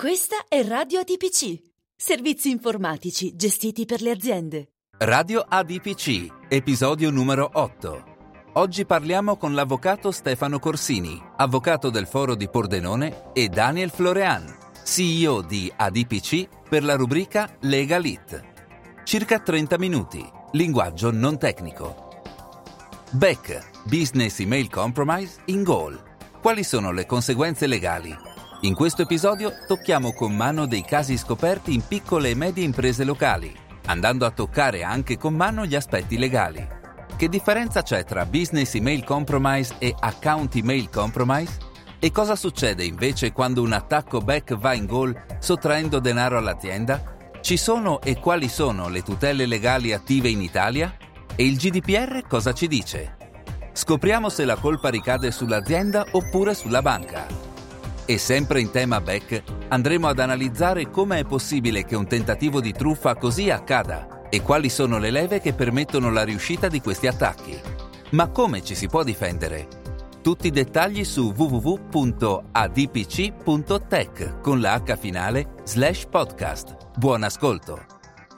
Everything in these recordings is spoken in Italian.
Questa è Radio ADPC. Servizi informatici gestiti per le aziende. Radio ADPC, episodio numero 8. Oggi parliamo con l'avvocato Stefano Corsini, avvocato del Foro di Pordenone, e Daniel Florean, CEO di ADPC per la rubrica Legalit. Circa 30 minuti. Linguaggio non tecnico. Beck, Business Email Compromise in Goal. Quali sono le conseguenze legali? In questo episodio tocchiamo con mano dei casi scoperti in piccole e medie imprese locali, andando a toccare anche con mano gli aspetti legali. Che differenza c'è tra Business Email Compromise e Account Email Compromise? E cosa succede invece quando un attacco back va in goal sottraendo denaro all'azienda? Ci sono e quali sono le tutele legali attive in Italia? E il GDPR cosa ci dice? Scopriamo se la colpa ricade sull'azienda oppure sulla banca. E sempre in tema back, andremo ad analizzare come è possibile che un tentativo di truffa così accada e quali sono le leve che permettono la riuscita di questi attacchi. Ma come ci si può difendere? Tutti i dettagli su www.adpc.tech con la H finale slash podcast. Buon ascolto!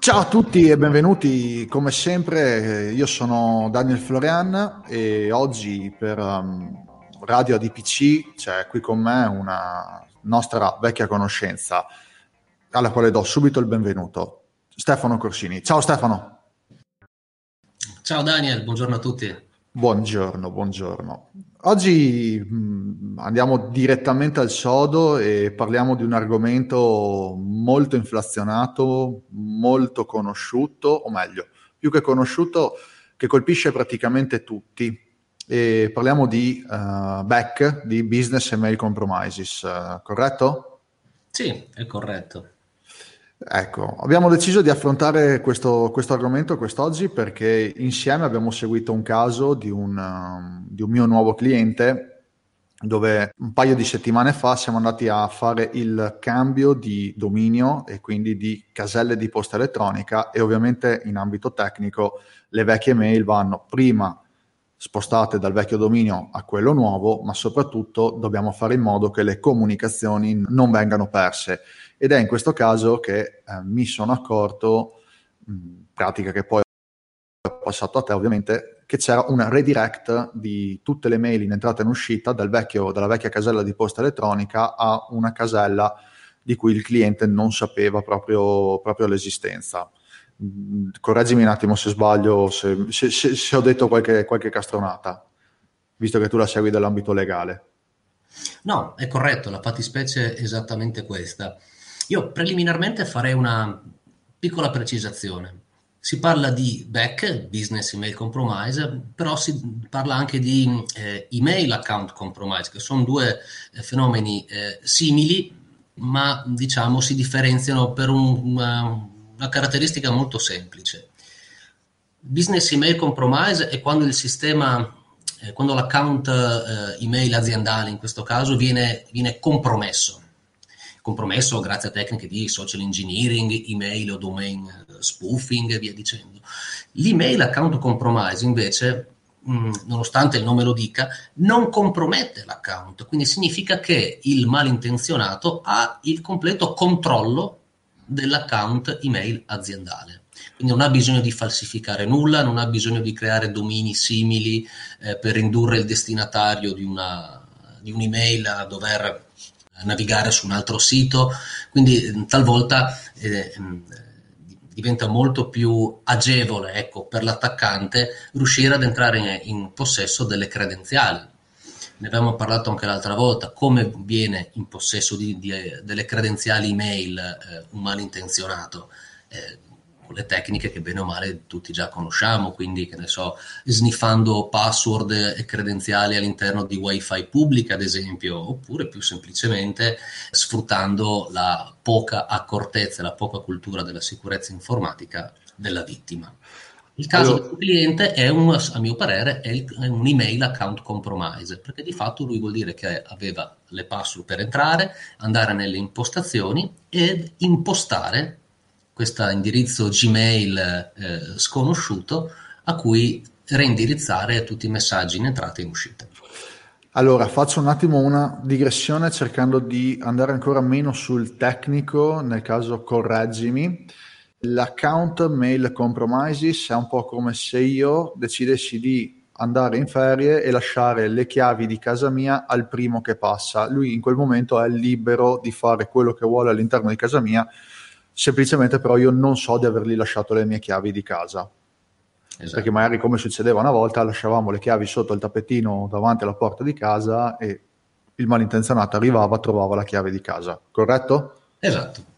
Ciao a tutti e benvenuti, come sempre io sono Daniel Florian e oggi per um, Radio ADPC c'è qui con me una nostra vecchia conoscenza alla quale do subito il benvenuto, Stefano Corsini. Ciao Stefano. Ciao Daniel, buongiorno a tutti. Buongiorno, buongiorno. Oggi mh, andiamo direttamente al sodo e parliamo di un argomento molto inflazionato, molto conosciuto, o meglio, più che conosciuto, che colpisce praticamente tutti. E parliamo di uh, BEC, di Business Email Compromises, uh, corretto? Sì, è corretto. Ecco, abbiamo deciso di affrontare questo, questo, argomento quest'oggi perché insieme abbiamo seguito un caso di un, um, di un, mio nuovo cliente dove un paio di settimane fa siamo andati a fare il cambio di dominio e quindi di caselle di posta elettronica e ovviamente in ambito tecnico le vecchie mail vanno prima spostate dal vecchio dominio a quello nuovo, ma soprattutto dobbiamo fare in modo che le comunicazioni non vengano perse ed è in questo caso che eh, mi sono accorto, mh, pratica che poi ho passato a te ovviamente, che c'era una redirect di tutte le mail in entrata e in uscita dal vecchio, dalla vecchia casella di posta elettronica a una casella di cui il cliente non sapeva proprio, proprio l'esistenza. Correggimi un attimo se sbaglio, se, se, se, se ho detto qualche, qualche castronata, visto che tu la segui dall'ambito legale. No, è corretto, la fattispecie è esattamente questa. Io preliminarmente farei una piccola precisazione. Si parla di BEC, Business Email Compromise, però si parla anche di eh, Email Account Compromise, che sono due eh, fenomeni eh, simili, ma diciamo si differenziano per un, una, una caratteristica molto semplice. Business Email Compromise è quando il sistema eh, quando l'account eh, email aziendale in questo caso viene, viene compromesso compromesso grazie a tecniche di social engineering, email o domain eh, spoofing e via dicendo. L'email account compromise invece mm, nonostante il nome lo dica, non compromette l'account, quindi significa che il malintenzionato ha il completo controllo dell'account email aziendale. Quindi non ha bisogno di falsificare nulla, non ha bisogno di creare domini simili eh, per indurre il destinatario di, una, di un'email a dover navigare su un altro sito, quindi mm, talvolta eh, mm, diventa molto più agevole ecco, per l'attaccante riuscire ad entrare in, in, possesso delle credenziali. Ne abbiamo parlato anche l'altra volta, come viene in possesso di, di, delle credenziali email eh, un malintenzionato. Eh, con le tecniche che bene o male tutti già conosciamo, quindi che ne so, sniffando password e credenziali all'interno di wifi pubbliche ad esempio, oppure più semplicemente sfruttando la poca accortezza la poca cultura della sicurezza informatica della vittima. Il caso allora, del cliente è un, a mio parere, è, il, è, un email account compromise, perché di fatto lui vuol dire che aveva le password per entrare, andare nelle impostazioni ed impostare questo indirizzo Gmail eh, sconosciuto a cui reindirizzare tutti i messaggi in entrata e in uscita. Allora, faccio un attimo una digressione cercando di andare ancora meno sul tecnico, nel caso correggimi. L'account mail compromises è un po' come se io decidessi di andare in ferie e lasciare le chiavi di casa mia al primo che passa. Lui in quel momento è libero di fare quello che vuole all'interno di casa mia, semplicemente però io non so di avergli lasciato le mie chiavi di casa. Esatto. Perché magari come succedeva una volta lasciavamo le chiavi sotto il tappetino davanti alla porta di casa e il malintenzionato arrivava, trovava la chiave di casa, corretto? Esatto.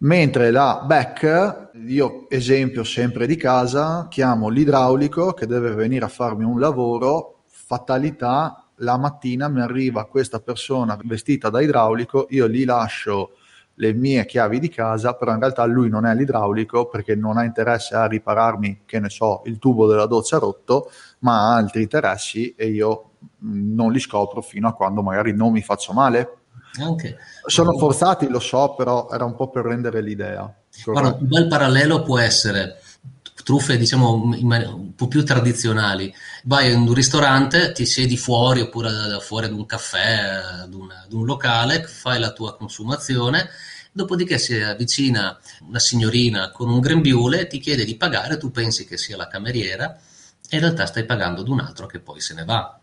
Mentre la back, io esempio sempre di casa, chiamo l'idraulico che deve venire a farmi un lavoro, fatalità, la mattina mi arriva questa persona vestita da idraulico, io gli lascio le mie chiavi di casa, però in realtà lui non è l'idraulico perché non ha interesse a ripararmi, che ne so, il tubo della doccia rotto, ma ha altri interessi e io non li scopro fino a quando magari non mi faccio male anche. Sono forzati, lo so, però era un po' per rendere l'idea. Guarda, un bel parallelo può essere truffe diciamo un po' più tradizionali. Vai in un ristorante, ti siedi fuori oppure fuori ad un caffè, ad un, ad un locale, fai la tua consumazione, dopodiché si avvicina una signorina con un grembiule, ti chiede di pagare, tu pensi che sia la cameriera e in realtà stai pagando ad un altro che poi se ne va.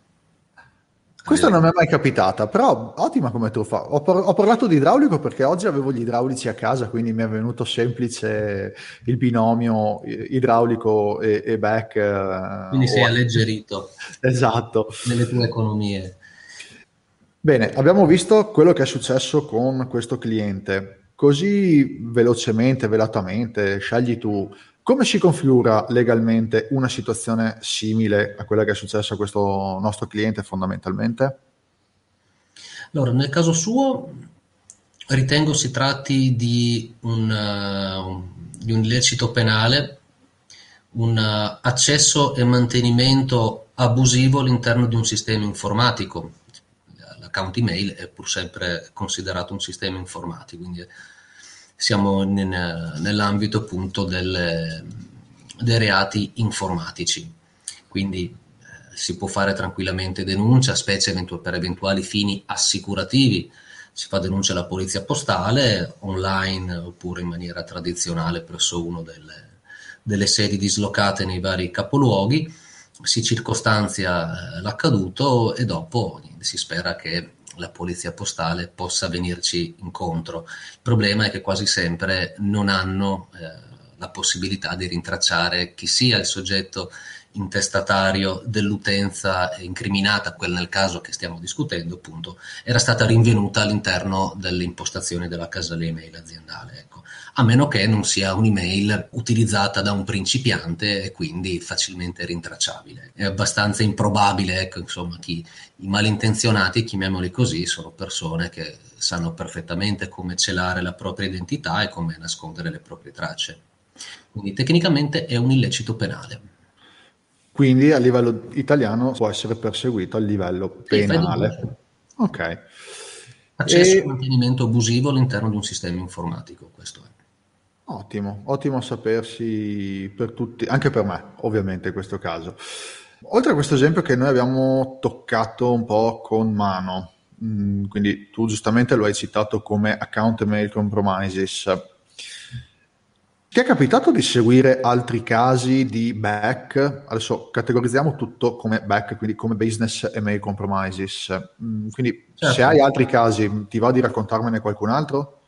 Questa non mi è mai capitata, però ottima come truffa. Ho, par- ho, parlato di idraulico perché oggi avevo gli idraulici a casa, quindi mi è venuto semplice il binomio idraulico e, e back. Eh, quindi sei alleggerito. Esatto. Nelle tue economie. Bene, abbiamo visto quello che è successo con questo cliente. Così velocemente, velatamente, scegli tu come si configura legalmente una situazione simile a quella che è successa a questo nostro cliente fondamentalmente? Allora, nel caso suo ritengo si tratti di un, uh, di un illecito penale, un uh, accesso e mantenimento abusivo all'interno di un sistema informatico. L'account email è pur sempre considerato un sistema informatico, quindi siamo nell'ambito appunto del, dei reati informatici. Quindi eh, si può fare tranquillamente denuncia, specie eventu- per eventuali fini assicurativi. Si fa denuncia alla polizia postale, online oppure in maniera tradizionale presso una delle, delle sedi dislocate nei vari capoluoghi. Si circostanzia eh, l'accaduto e dopo si spera che la polizia postale possa venirci incontro. Il problema è che quasi sempre non hanno eh, la possibilità di rintracciare chi sia il soggetto intestatario dell'utenza incriminata, quella nel caso che stiamo discutendo, appunto, era stata rinvenuta all'interno delle impostazioni della casella email aziendale. Ecco. A meno che non sia un'email utilizzata da un principiante e quindi facilmente rintracciabile. È abbastanza improbabile, ecco, insomma, chi, i malintenzionati, chiamiamoli così, sono persone che sanno perfettamente come celare la propria identità e come nascondere le proprie tracce. Quindi tecnicamente è un illecito penale. Quindi a livello italiano può essere perseguito a livello penale. Ok. Accesso e... e mantenimento abusivo all'interno di un sistema informatico, questo è. Ottimo, ottimo sapersi per tutti, anche per me, ovviamente in questo caso. Oltre a questo esempio che noi abbiamo toccato un po' con mano, mm, quindi tu giustamente lo hai citato come account mail compromises, ti è capitato di seguire altri casi di back? Adesso categorizziamo tutto come back, quindi come business e mail compromises. Mm, quindi certo. se hai altri casi, ti va di raccontarmene qualcun altro?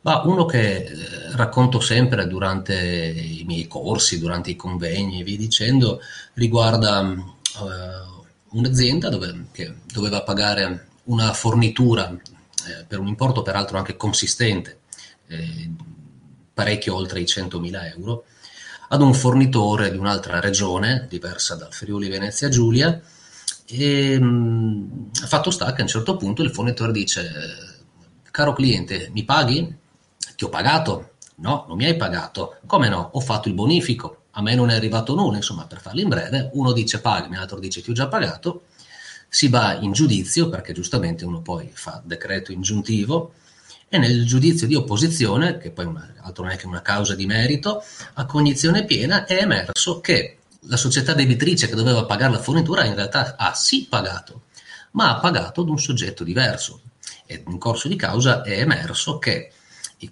Ma uno che eh, racconto sempre durante i miei corsi, durante i convegni e via dicendo, riguarda uh, un'azienda dove, che doveva pagare una fornitura eh, per un importo peraltro anche consistente. Eh, parecchio oltre i 100.000 euro, ad un fornitore di un'altra regione, diversa dal Friuli Venezia Giulia, e mh, fatto sta che a un certo punto il fornitore dice, caro cliente, mi paghi? Ti ho pagato? No, non mi hai pagato. Come no? Ho fatto il bonifico, a me non è arrivato nulla, insomma, per farlo in breve, uno dice pagami, l'altro dice ti ho già pagato, si va in giudizio, perché giustamente uno poi fa decreto ingiuntivo, e nel giudizio di opposizione, che poi una, altro non è che una causa di merito, a cognizione piena è emerso che la società debitrice che doveva pagare la fornitura in realtà ha sì pagato, ma ha pagato ad un soggetto diverso. E in corso di causa è emerso che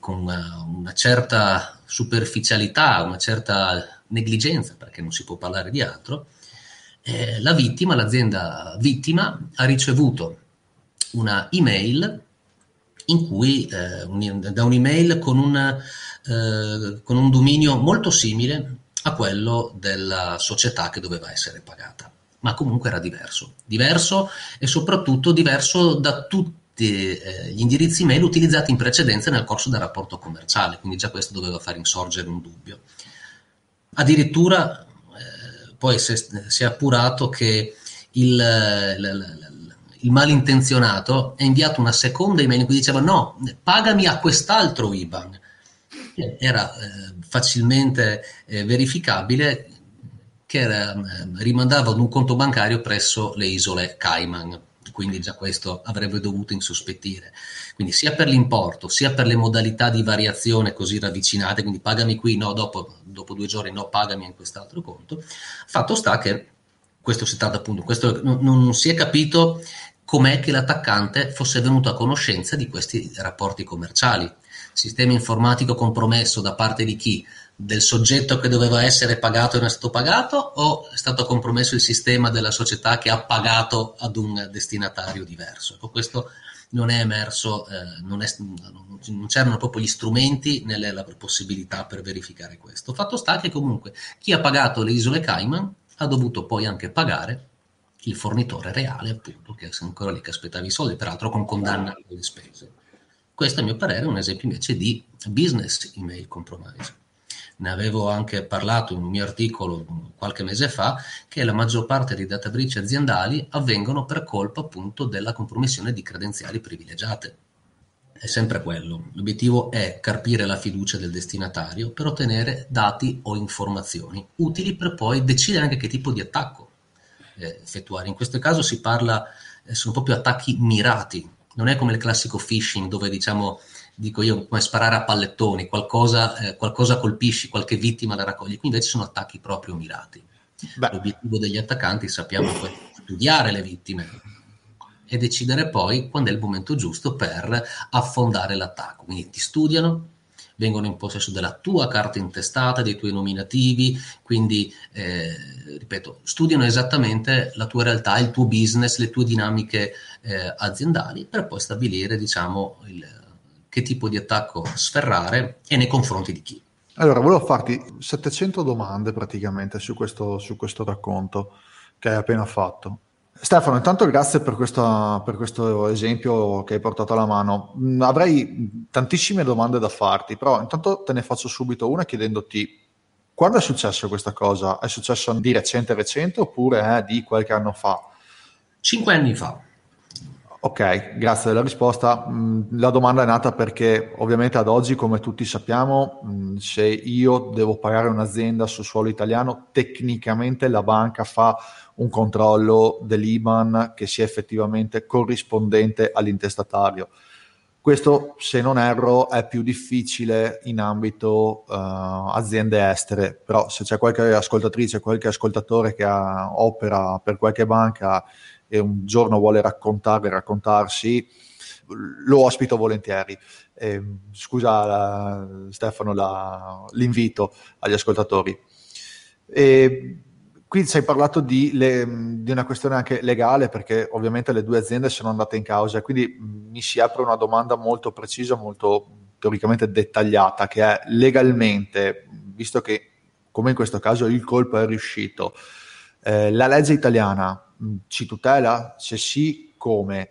con una, una certa superficialità, una certa negligenza, perché non si può parlare di altro, eh, la vittima, l'azienda vittima, ha ricevuto una email in cui, eh, un, da un'email con, una, eh, con un dominio molto simile a quello della società che doveva essere pagata, ma comunque era diverso, diverso e soprattutto diverso da tutti eh, gli indirizzi mail utilizzati in precedenza nel corso del rapporto commerciale, quindi già questo doveva far insorgere un dubbio. Addirittura eh, poi si è, si è, appurato che il, il, il malintenzionato ha inviato una seconda email in cui diceva no, pagami a quest'altro IBAN. Era eh, facilmente eh, verificabile che era, eh, rimandava ad un conto bancario presso le isole Cayman, quindi già questo avrebbe dovuto insospettire. Quindi sia per l'importo, sia per le modalità di variazione così ravvicinate, quindi pagami qui, no, dopo, dopo due giorni no, pagami in quest'altro conto. Fatto sta che questo si tratta appunto, questo non, non si è capito com'è che l'attaccante fosse venuto a conoscenza di questi rapporti commerciali. Sistema informatico compromesso da parte di chi? Del soggetto che doveva essere pagato e non è stato pagato o è stato compromesso il sistema della società che ha pagato ad un destinatario diverso? Ecco, questo non è emerso, eh, non, è, non, c'erano proprio gli strumenti né la possibilità per verificare questo. Fatto sta che comunque chi ha pagato le isole Cayman ha dovuto poi anche pagare il fornitore reale, appunto, che è ancora lì che aspettava i soldi, peraltro con condanna alle spese. Questo, a mio parere, è un esempio invece di business email compromise. Ne avevo anche parlato in un mio articolo qualche mese fa che la maggior parte dei data breach aziendali avvengono per colpa appunto della compromissione di credenziali privilegiate. È sempre quello. L'obiettivo è carpire la fiducia del destinatario per ottenere dati o informazioni utili per poi decidere anche che tipo di attacco eh, effettuare. In questo caso si parla, eh, sono proprio attacchi mirati, non è come il classico phishing dove diciamo, dico io, come sparare a pallettoni, qualcosa, eh, qualcosa colpisci, qualche vittima la raccogli, qui invece sono attacchi proprio mirati. Beh. L'obiettivo degli attaccanti sappiamo è studiare le vittime e decidere poi quando è il momento giusto per affondare l'attacco. Quindi ti studiano, vengono in possesso della tua carta intestata, dei tuoi nominativi, quindi, eh, ripeto, studiano esattamente la tua realtà, il tuo business, le tue dinamiche eh, aziendali per poi stabilire, diciamo, il, che tipo di attacco sferrare e nei confronti di chi. Allora, volevo farti 700 domande praticamente su questo, su questo racconto che hai appena fatto. Stefano, intanto grazie per, questa, per, questo esempio che hai portato alla mano. Mm, avrei tantissime domande da farti, però intanto te ne faccio subito una chiedendoti quando è successo questa cosa? È successo di recente recente oppure è di qualche anno fa? Cinque anni fa. Ok, grazie della risposta. Mm, la domanda è nata perché ovviamente ad oggi, come tutti sappiamo, mm, se io devo pagare un'azienda sul suolo italiano, tecnicamente la banca fa un controllo dell'IBAN che sia effettivamente corrispondente all'intestatario. Questo, se non erro, è più difficile in ambito uh, aziende estere, però se c'è qualche ascoltatrice, qualche ascoltatore che ha, opera per qualche banca e un giorno vuole raccontare, raccontarsi, lo ospito volentieri. Eh, scusa Stefano la, l'invito agli ascoltatori. E, Qui ci hai parlato di, le, di, una questione anche legale, perché ovviamente le due aziende sono andate in causa, quindi mi si apre una domanda molto precisa, molto teoricamente dettagliata, che è legalmente, visto che come in questo caso il colpo è riuscito, eh, la legge italiana ci tutela? Se sì, come?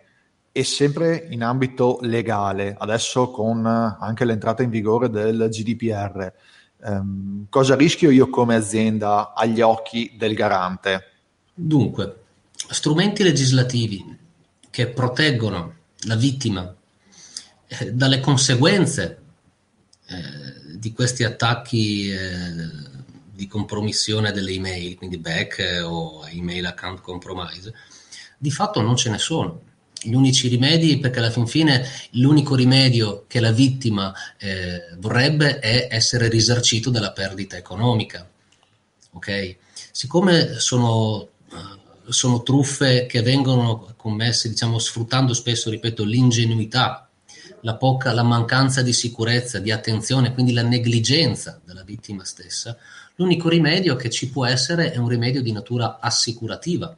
e sempre in ambito legale, adesso con anche l'entrata in vigore del GDPR. Um, cosa rischio io come azienda agli occhi del garante? Dunque, strumenti legislativi che proteggono la vittima eh, dalle conseguenze eh, di questi attacchi eh, di compromissione delle email, quindi back eh, o email account compromise, di fatto non ce ne sono. Gli unici rimedi, perché alla fin fine l'unico rimedio che la vittima eh, vorrebbe è essere risarcito della perdita economica. Ok? Siccome sono sono truffe che vengono commesse, diciamo, sfruttando spesso, ripeto, l'ingenuità, la poca, la mancanza di sicurezza, di attenzione, quindi la negligenza della vittima stessa, l'unico rimedio che ci può essere è un rimedio di natura assicurativa.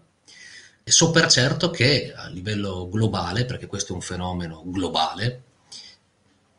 E so per certo che a livello globale, perché questo è un fenomeno globale,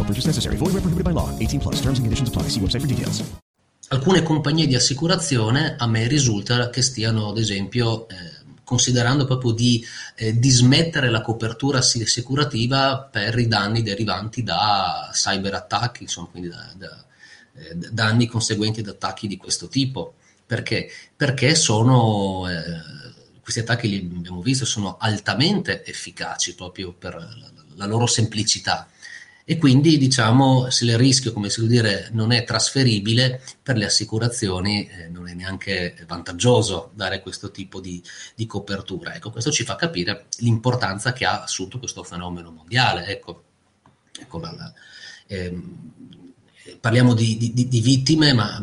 No purchase necessary. Void where prohibited by law. 18 plus. Terms and conditions apply. See website for details. Alcune compagnie di assicurazione a me risulta che stiano, ad esempio, eh, considerando proprio di eh, dismettere la copertura assicurativa per i danni derivanti da cyberattacchi, insomma, quindi da, da eh, danni conseguenti ad attacchi di questo tipo. Perché? Perché sono, eh, questi attacchi li abbiamo visto, sono altamente efficaci proprio per la, la loro semplicità e quindi diciamo se il rischio come si vuol dire non è trasferibile per le assicurazioni eh, non è neanche vantaggioso dare questo tipo di, di, copertura. Ecco questo ci fa capire l'importanza che ha assunto questo fenomeno mondiale ecco, ecco la, la, ehm, parliamo di, di, di, vittime ma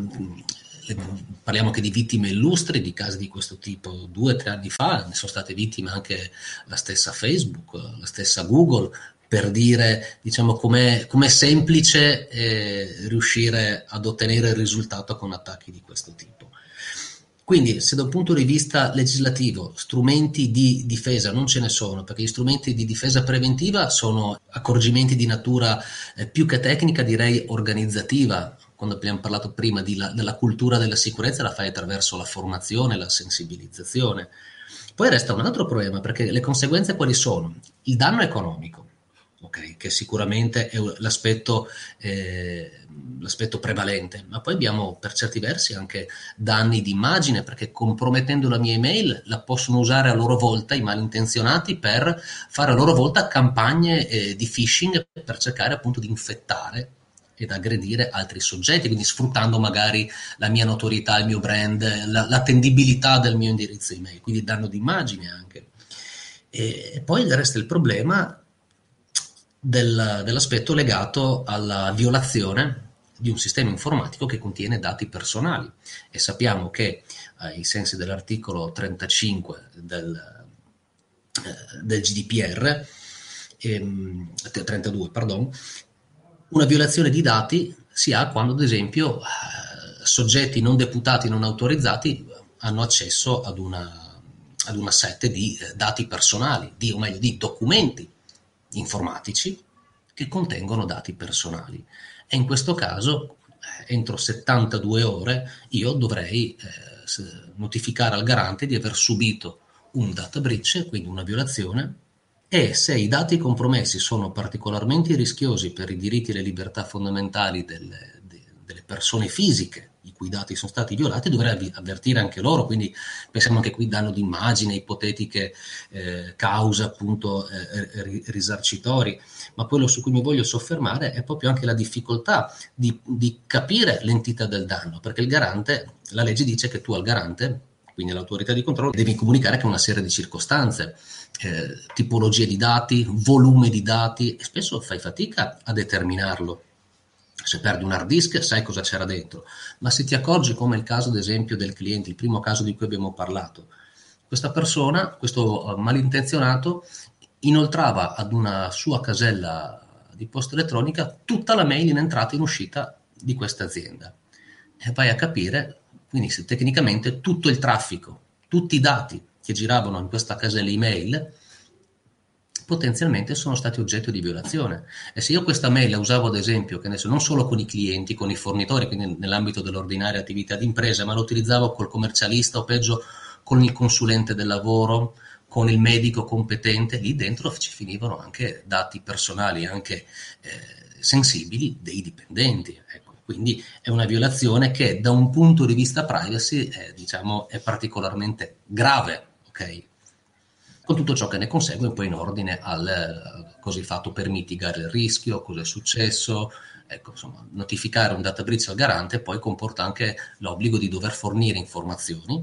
eh, parliamo anche di vittime illustri di casi di questo tipo. Due o tre anni fa ne sono state vittime anche la stessa Facebook la stessa Google per dire diciamo com'è, com'è semplice eh, riuscire ad ottenere il risultato con attacchi di questo tipo. Quindi, se da un punto di vista legislativo strumenti di difesa non ce ne sono, perché gli strumenti di difesa preventiva sono accorgimenti di natura eh, più che tecnica, direi organizzativa. Quando abbiamo parlato prima la, della cultura della sicurezza, la fai attraverso la formazione, la sensibilizzazione. Poi resta un altro problema, perché le conseguenze quali sono? Il danno economico okay, che sicuramente è l'aspetto, eh, l'aspetto, prevalente, ma poi abbiamo per certi versi anche danni di immagine, perché compromettendo la mia email la possono usare a loro volta i malintenzionati per fare a loro volta campagne eh, di phishing per cercare appunto di infettare ed aggredire altri soggetti, quindi sfruttando magari la mia notorietà, il mio brand, la, l'attendibilità del mio indirizzo email, quindi danno di immagine anche. E poi resta il problema del, dell'aspetto legato alla violazione di un sistema informatico che contiene dati personali. E sappiamo che ai sensi dell'articolo 35 del, eh, del GDPR, ehm, 32, pardon, una violazione di dati si ha quando ad esempio eh, soggetti non deputati, non autorizzati hanno accesso ad una, ad una set di eh, dati personali, di, o meglio di documenti informatici che contengono dati personali. E in questo caso, eh, entro 72 ore, io dovrei eh, notificare al garante di aver subito un data breach, quindi una violazione, e se i dati compromessi sono particolarmente rischiosi per i diritti e le libertà fondamentali delle, de, delle persone fisiche, i cui dati sono stati violati dovrebbe avvertire anche loro, quindi pensiamo anche qui danno d'immagine, ipotetiche eh, cause appunto eh, risarcitori, ma quello su cui mi voglio soffermare è proprio anche la difficoltà di, di capire l'entità del danno, perché il garante, la legge dice che tu al garante quindi l'autorità di controllo devi comunicare che una serie di circostanze, eh, tipologie di dati, volume di dati, e spesso fai fatica a determinarlo. Se perdi un hard disk sai cosa c'era dentro, ma se ti accorgi come il caso ad esempio del cliente, il primo caso di cui abbiamo parlato, questa persona, questo eh, malintenzionato, inoltrava ad una sua casella di posta elettronica tutta la mail in entrata e in uscita di questa azienda. E vai a capire quindi se tecnicamente tutto il traffico, tutti i dati che giravano in questa casella email potenzialmente sono stati oggetto di violazione. E se io questa mail la usavo ad esempio, che adesso non solo con i clienti, con i fornitori, quindi nell'ambito dell'ordinaria attività di impresa, ma la utilizzavo col commercialista o peggio con il consulente del lavoro, con il medico competente, lì dentro ci finivano anche dati personali, anche eh, sensibili dei dipendenti. Ecco. Quindi è una violazione che da un punto di vista privacy è, diciamo, è particolarmente grave, ok? Con tutto ciò che ne consegue poi in ordine al eh, hai fatto per mitigare il rischio, cosa è successo, ecco, insomma, notificare un data breach al garante poi comporta anche l'obbligo di dover fornire informazioni,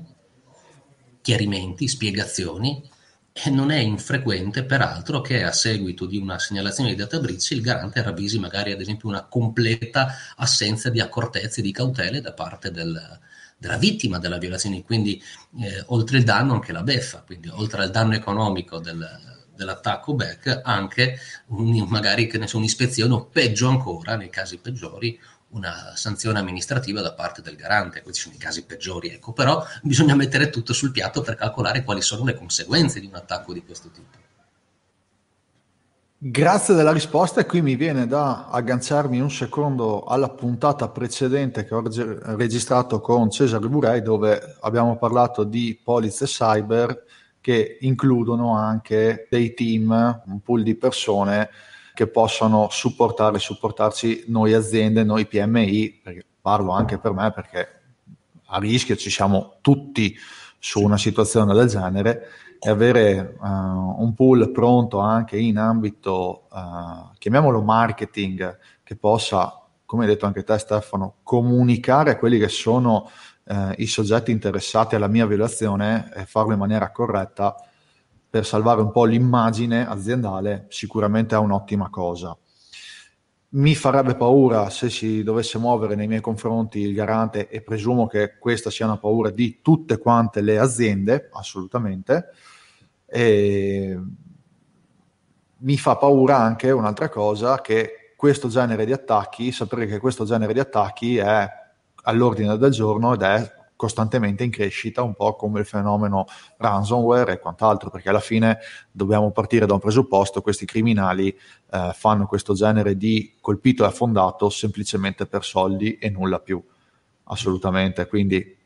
chiarimenti, spiegazioni e non è infrequente, peraltro, che a seguito di una segnalazione di data breach il garante ravvisi magari, ad esempio, una completa assenza di accortezze e di cautele da parte del, della vittima della violazione, quindi eh, oltre il danno anche la beffa, quindi oltre al danno economico del, dell'attacco back anche un, magari che ne so, un'ispezione o peggio ancora, nei casi peggiori, una sanzione amministrativa da parte del garante, questi sono i casi peggiori, ecco, però bisogna mettere tutto sul piatto per calcolare quali sono le conseguenze di un attacco di questo tipo. Grazie della risposta e qui mi viene da agganciarmi un secondo alla puntata precedente che ho registrato con Cesare Burei dove abbiamo parlato di polizze cyber che includono anche dei team, un pool di persone che possano supportare, supportarci noi aziende, noi PMI, parlo anche per me perché a rischio ci siamo tutti su una situazione del genere e avere uh, un pool pronto anche in ambito, uh, chiamiamolo marketing, che possa, come hai detto anche te Stefano, comunicare a quelli che sono uh, i soggetti interessati alla mia violazione e farlo in maniera corretta, per salvare un po' l'immagine aziendale sicuramente è un'ottima cosa. Mi farebbe paura se si dovesse muovere nei miei confronti il garante e presumo che questa sia una paura di tutte quante le aziende, assolutamente. E mi fa paura anche un'altra cosa che questo genere di attacchi, sapere che questo genere di attacchi è all'ordine del giorno ed è costantemente in crescita, un po' come il fenomeno ransomware e quant'altro, perché alla fine dobbiamo partire da un presupposto, questi criminali eh, fanno questo genere di colpito e affondato semplicemente per soldi e nulla più, assolutamente, quindi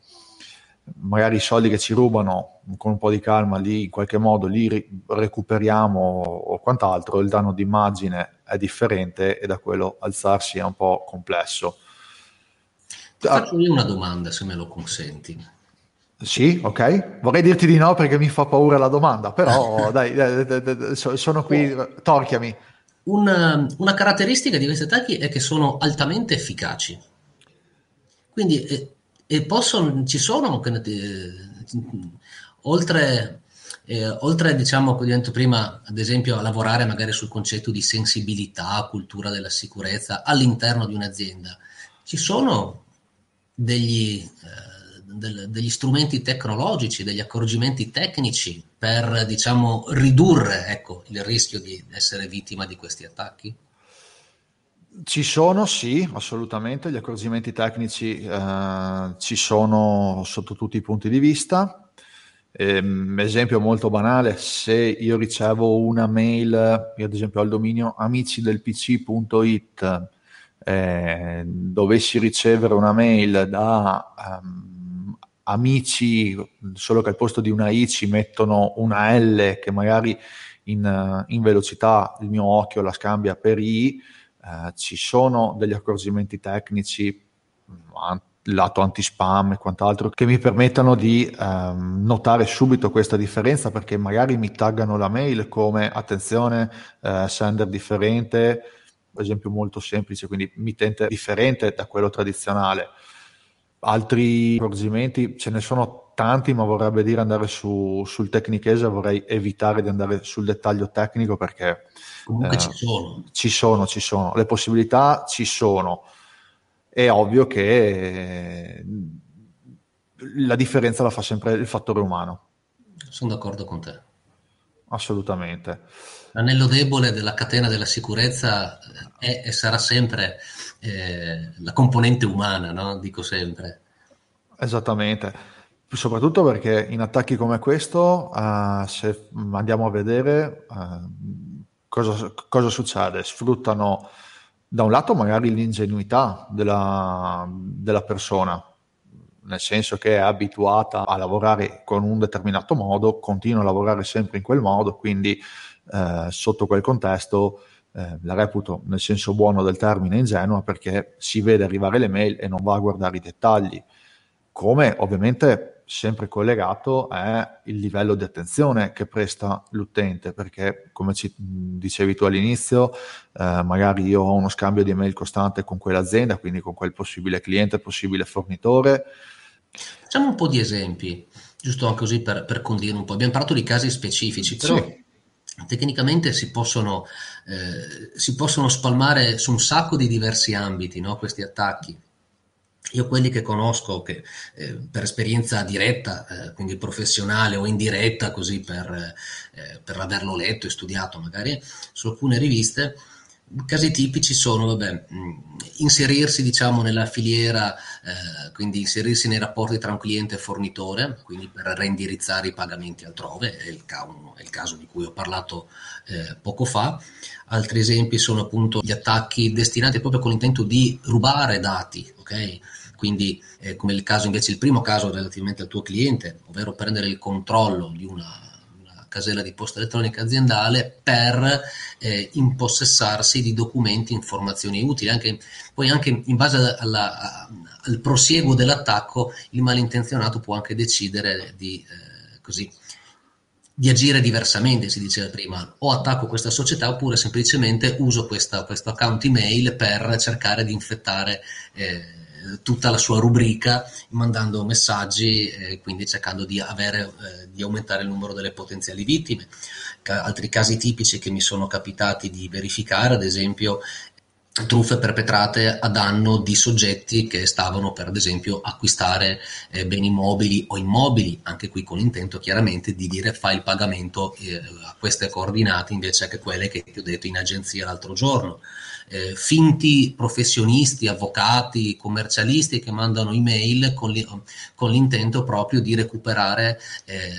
magari i soldi che ci rubano con un po' di calma lì in qualche modo li ri- recuperiamo o quant'altro, il danno d'immagine è differente e da quello alzarsi è un po' complesso faccio io una domanda, se me lo consenti. Sì, ok. Vorrei dirti di no perché mi fa paura la domanda, però dai, dai, dai, dai, sono qui, torchiami. Una, una, caratteristica di questi attacchi è che sono altamente efficaci. Quindi, e, e possono, ci sono, eh, oltre, eh, oltre, diciamo, come ho detto prima, ad esempio, a lavorare magari sul concetto di sensibilità, cultura della sicurezza all'interno di un'azienda, ci sono degli, eh, del, degli strumenti tecnologici, degli accorgimenti tecnici per diciamo, ridurre ecco, il rischio di essere vittima di questi attacchi? Ci sono, sì, assolutamente, gli accorgimenti tecnici eh, ci sono sotto tutti i punti di vista. Ehm, esempio molto banale, se io ricevo una mail, io ad esempio ho il dominio amicidelpc.it eh, dovessi ricevere una mail da um, amici, solo che al posto di una I ci mettono una L che magari in, in velocità il mio occhio la scambia per I, eh, ci sono degli accorgimenti tecnici, lato anti-spam e quant'altro, che mi permettano di ehm, notare subito questa differenza perché magari mi taggano la mail come attenzione, eh, sender differente, esempio molto semplice, quindi mittente differente da quello tradizionale. Altri accorgimenti ce ne sono tanti, ma vorrebbe dire andare su, sul tecnichese, vorrei evitare di andare sul dettaglio tecnico perché comunque eh, ci sono. Ci sono, ci sono, le possibilità ci sono. È ovvio che la differenza la fa sempre il fattore umano. Sono d'accordo con te. Assolutamente. L'anello debole della catena della sicurezza è e sarà sempre eh, la componente umana, no? dico sempre. Esattamente, soprattutto perché in attacchi come questo, uh, se andiamo a vedere uh, cosa, cosa, succede, sfruttano da un lato magari l'ingenuità della, della persona, nel senso che è abituata a lavorare con un determinato modo, continua a lavorare sempre in quel modo, quindi eh, sotto quel contesto eh, la reputo nel senso buono del termine ingenua perché si vede arrivare le mail e non va a guardare i dettagli, come ovviamente sempre collegato è il livello di attenzione che presta l'utente, perché come ci dicevi tu all'inizio, eh, magari io ho uno scambio di mail costante con quell'azienda, quindi con quel possibile cliente, possibile fornitore. Facciamo un po' di esempi, giusto anche così per, per condire un po'. Abbiamo parlato di casi specifici, però sì tecnicamente si possono, eh, si possono, spalmare su un sacco di diversi ambiti no? questi attacchi. Io quelli che conosco che, eh, per esperienza diretta, eh, quindi professionale o indiretta, così per, eh, per averlo letto e studiato magari su alcune riviste, Casi tipici sono vabbè, inserirsi diciamo, nella filiera, eh, quindi inserirsi nei rapporti tra un cliente e fornitore, quindi per reindirizzare i pagamenti altrove, è il, ca- è il caso di cui ho parlato eh, poco fa. Altri esempi sono appunto gli attacchi destinati proprio con l'intento di rubare dati, ok? Quindi eh, come il caso invece, il primo caso relativamente al tuo cliente, ovvero prendere il controllo di una casella di posta elettronica aziendale per eh, impossessarsi di documenti, informazioni utili. Anche, poi anche in base alla, al prosieguo dell'attacco il malintenzionato può anche decidere di, eh, così, di agire diversamente, si diceva prima, o attacco questa società oppure semplicemente uso questa, questo account email per cercare di infettare eh, tutta la sua rubrica mandando messaggi e quindi cercando di, avere, eh, di aumentare il numero delle potenziali vittime. Ca- altri casi tipici che mi sono capitati di verificare, ad esempio, truffe perpetrate a danno di soggetti che stavano per ad esempio acquistare eh, beni mobili o immobili, anche qui con l'intento chiaramente di dire fai il pagamento eh, a queste coordinate invece che quelle che ti ho detto in agenzia l'altro giorno eh, finti professionisti, avvocati, commercialisti che mandano email con, li, con l'intento proprio di recuperare eh,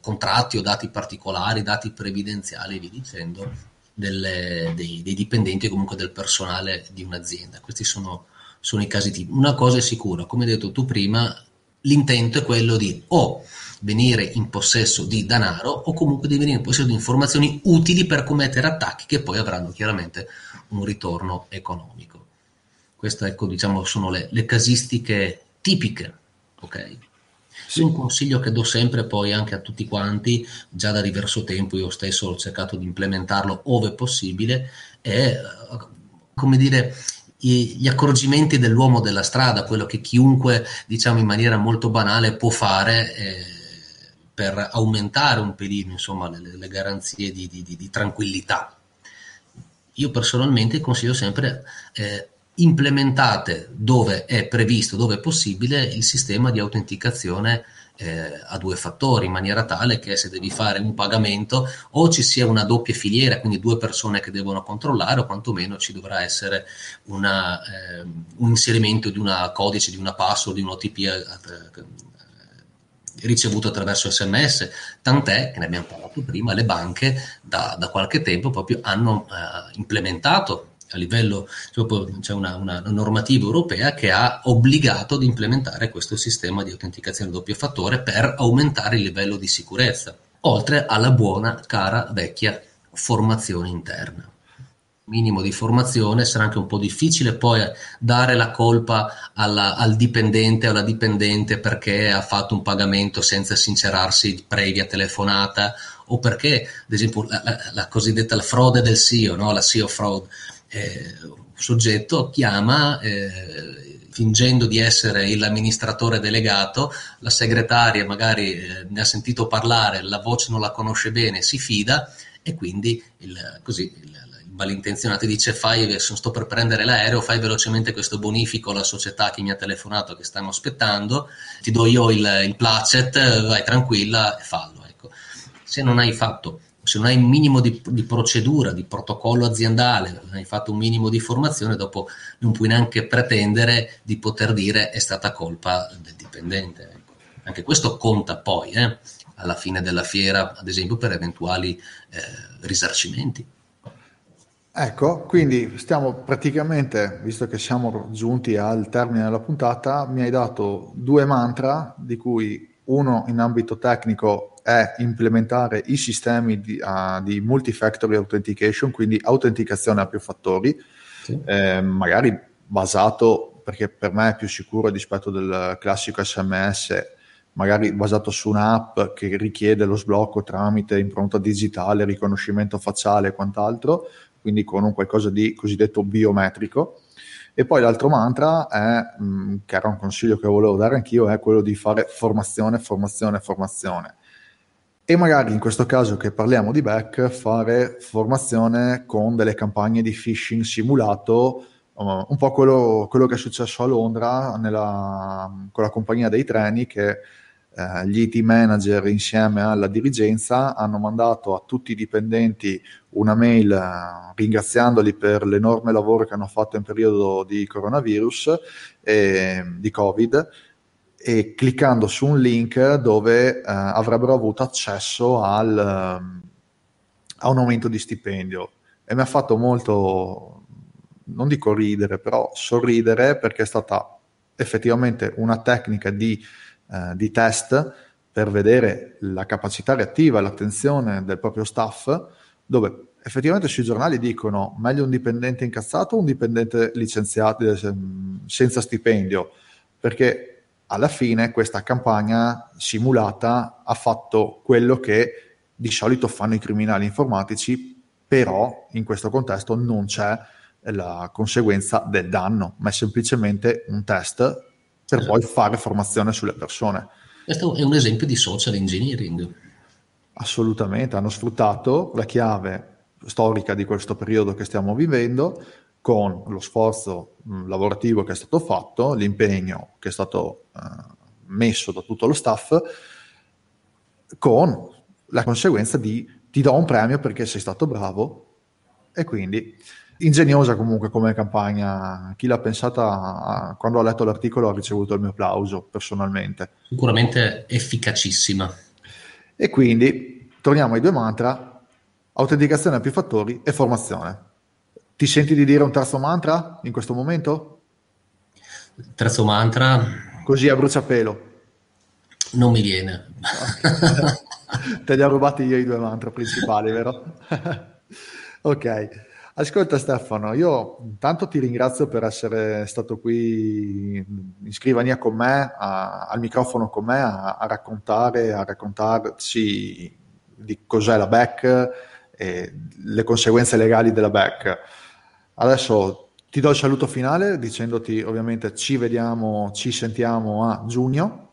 contratti o dati particolari, dati previdenziali via dicendo, delle, dei, dei, dipendenti o comunque del personale di un'azienda. Questi sono, sono i casi tipici. Una cosa è sicura, come hai detto tu prima, l'intento è quello di o venire in possesso di denaro o comunque di venire in possesso di informazioni utili per commettere attacchi che poi avranno chiaramente un ritorno economico. Queste ecco, diciamo, sono le, le casistiche tipiche. Okay? Sì. Un consiglio che do sempre poi anche a tutti quanti, già da diverso tempo io stesso ho cercato di implementarlo ove possibile, è come dire gli accorgimenti dell'uomo della strada, quello che chiunque diciamo in maniera molto banale può fare eh, per aumentare un pelino insomma, le, le garanzie di, di, di, tranquillità. Io personalmente consiglio sempre eh, implementate dove è previsto, dove è possibile, il sistema di autenticazione eh, a due fattori, in maniera tale che se devi fare un pagamento o ci sia una doppia filiera, quindi due persone che devono controllare, o quantomeno ci dovrà essere una, eh, un inserimento di una codice, di una password, di un OTP eh, ricevuto attraverso sms, tant'è che ne abbiamo parlato prima, le banche da, da qualche tempo proprio hanno eh, implementato a livello, c'è una, una, normativa europea che ha obbligato ad implementare questo sistema di autenticazione doppio fattore per aumentare il livello di sicurezza, oltre alla buona, cara, vecchia formazione interna. Minimo di formazione, sarà anche un po' difficile poi dare la colpa alla, al dipendente o alla dipendente perché ha fatto un pagamento senza sincerarsi previa telefonata o perché, ad esempio, la, la, la cosiddetta la frode del SEO, no? la SEO fraud, eh, un soggetto chiama eh, fingendo di essere l'amministratore delegato, la segretaria magari eh, ne ha sentito parlare, la voce non la conosce bene, si fida e quindi il, così, il, malintenzionato dice fai, sto per prendere l'aereo, fai velocemente questo bonifico alla società che mi ha telefonato, che stanno aspettando, ti do io il, il placet, vai tranquilla e fallo. Ecco. Se non hai fatto se non hai un minimo di, di, procedura, di protocollo aziendale, non hai fatto un minimo di formazione, dopo non puoi neanche pretendere di poter dire è stata colpa del dipendente. Ecco. Anche questo conta poi eh, alla fine della fiera, ad esempio per eventuali eh, risarcimenti. Ecco, quindi stiamo praticamente, visto che siamo giunti al termine della puntata, mi hai dato due mantra, di cui uno in ambito tecnico è implementare i sistemi di, uh, di multifactor authentication, quindi autenticazione a più fattori, sì. eh, magari basato, perché per me è più sicuro rispetto del classico SMS, magari basato su un'app che richiede lo sblocco tramite impronta digitale, riconoscimento facciale e quant'altro, quindi con un qualcosa di cosiddetto biometrico. E poi l'altro mantra è, mh, mm, che era un consiglio che volevo dare anch'io, è quello di fare formazione, formazione, formazione e magari in questo caso che parliamo di back fare formazione con delle campagne di phishing simulato uh, un po' quello, quello, che è successo a Londra nella, con la compagnia dei treni che uh, gli IT manager insieme alla dirigenza hanno mandato a tutti i dipendenti una mail uh, ringraziandoli per l'enorme lavoro che hanno fatto in periodo di coronavirus e di covid e cliccando su un link dove eh, avrebbero avuto accesso al, um, a un aumento di stipendio. E mi ha fatto molto, non dico ridere, però sorridere perché è stata effettivamente una tecnica di, eh, di test per vedere la capacità reattiva e l'attenzione del proprio staff, dove effettivamente sui giornali dicono meglio un dipendente incazzato o un dipendente licenziato eh, senza stipendio, perché alla fine questa campagna simulata ha fatto quello che di solito fanno i criminali informatici, però in questo contesto non c'è la conseguenza del danno, ma è semplicemente un test per esatto. poi fare formazione sulle persone. Questo è un esempio di social engineering. Assolutamente, hanno sfruttato la chiave storica di questo periodo che stiamo vivendo con lo sforzo mh, lavorativo che è stato fatto, l'impegno che è stato uh, messo da tutto lo staff, con la conseguenza di ti do un premio perché sei stato bravo e quindi ingegnosa comunque come campagna. Chi l'ha pensata quando ho letto l'articolo ha ricevuto il mio applauso personalmente. Sicuramente efficacissima. E quindi torniamo ai due mantra, autenticazione a più fattori e formazione. Ti senti di dire un terzo mantra in questo momento? Terzo mantra? Così a bruciapelo. Non mi viene. Te li ho rubati io i due mantra principali, vero? ok. Ascolta Stefano, io intanto ti ringrazio per essere stato qui in scrivania con me, a, al microfono con me, a, a, raccontare, a raccontarci di cos'è la back e le conseguenze legali della back. Adesso ti do il saluto finale dicendoti ovviamente ci vediamo, ci sentiamo a giugno,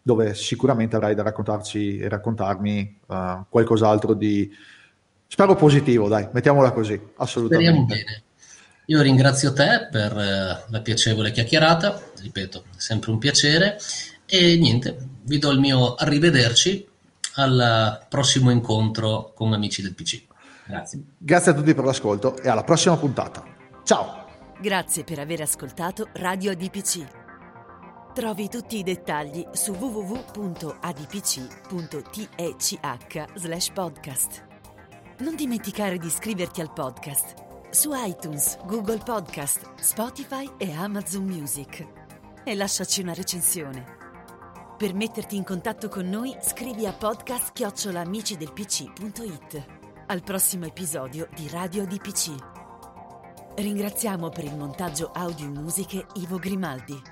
dove sicuramente avrai da raccontarci e raccontarmi uh, qualcos'altro di, spero positivo, dai, mettiamola così, assolutamente. Speriamo bene. Io ringrazio te per uh, la piacevole chiacchierata, ripeto, è sempre un piacere e niente, vi do il mio arrivederci al prossimo incontro con amici del PC. Grazie. Grazie a tutti per l'ascolto e alla prossima puntata. Ciao! Grazie per aver ascoltato Radio ADPC. Trovi tutti i dettagli su www.adpc.tech podcast. Non dimenticare di iscriverti al podcast su iTunes, Google Podcast, Spotify e Amazon Music e lasciaci una recensione. Per metterti in contatto con noi scrivi a podcast-amicidelpc.it. Al prossimo episodio di Radio DPC. Ringraziamo per il montaggio audio e musiche Ivo Grimaldi.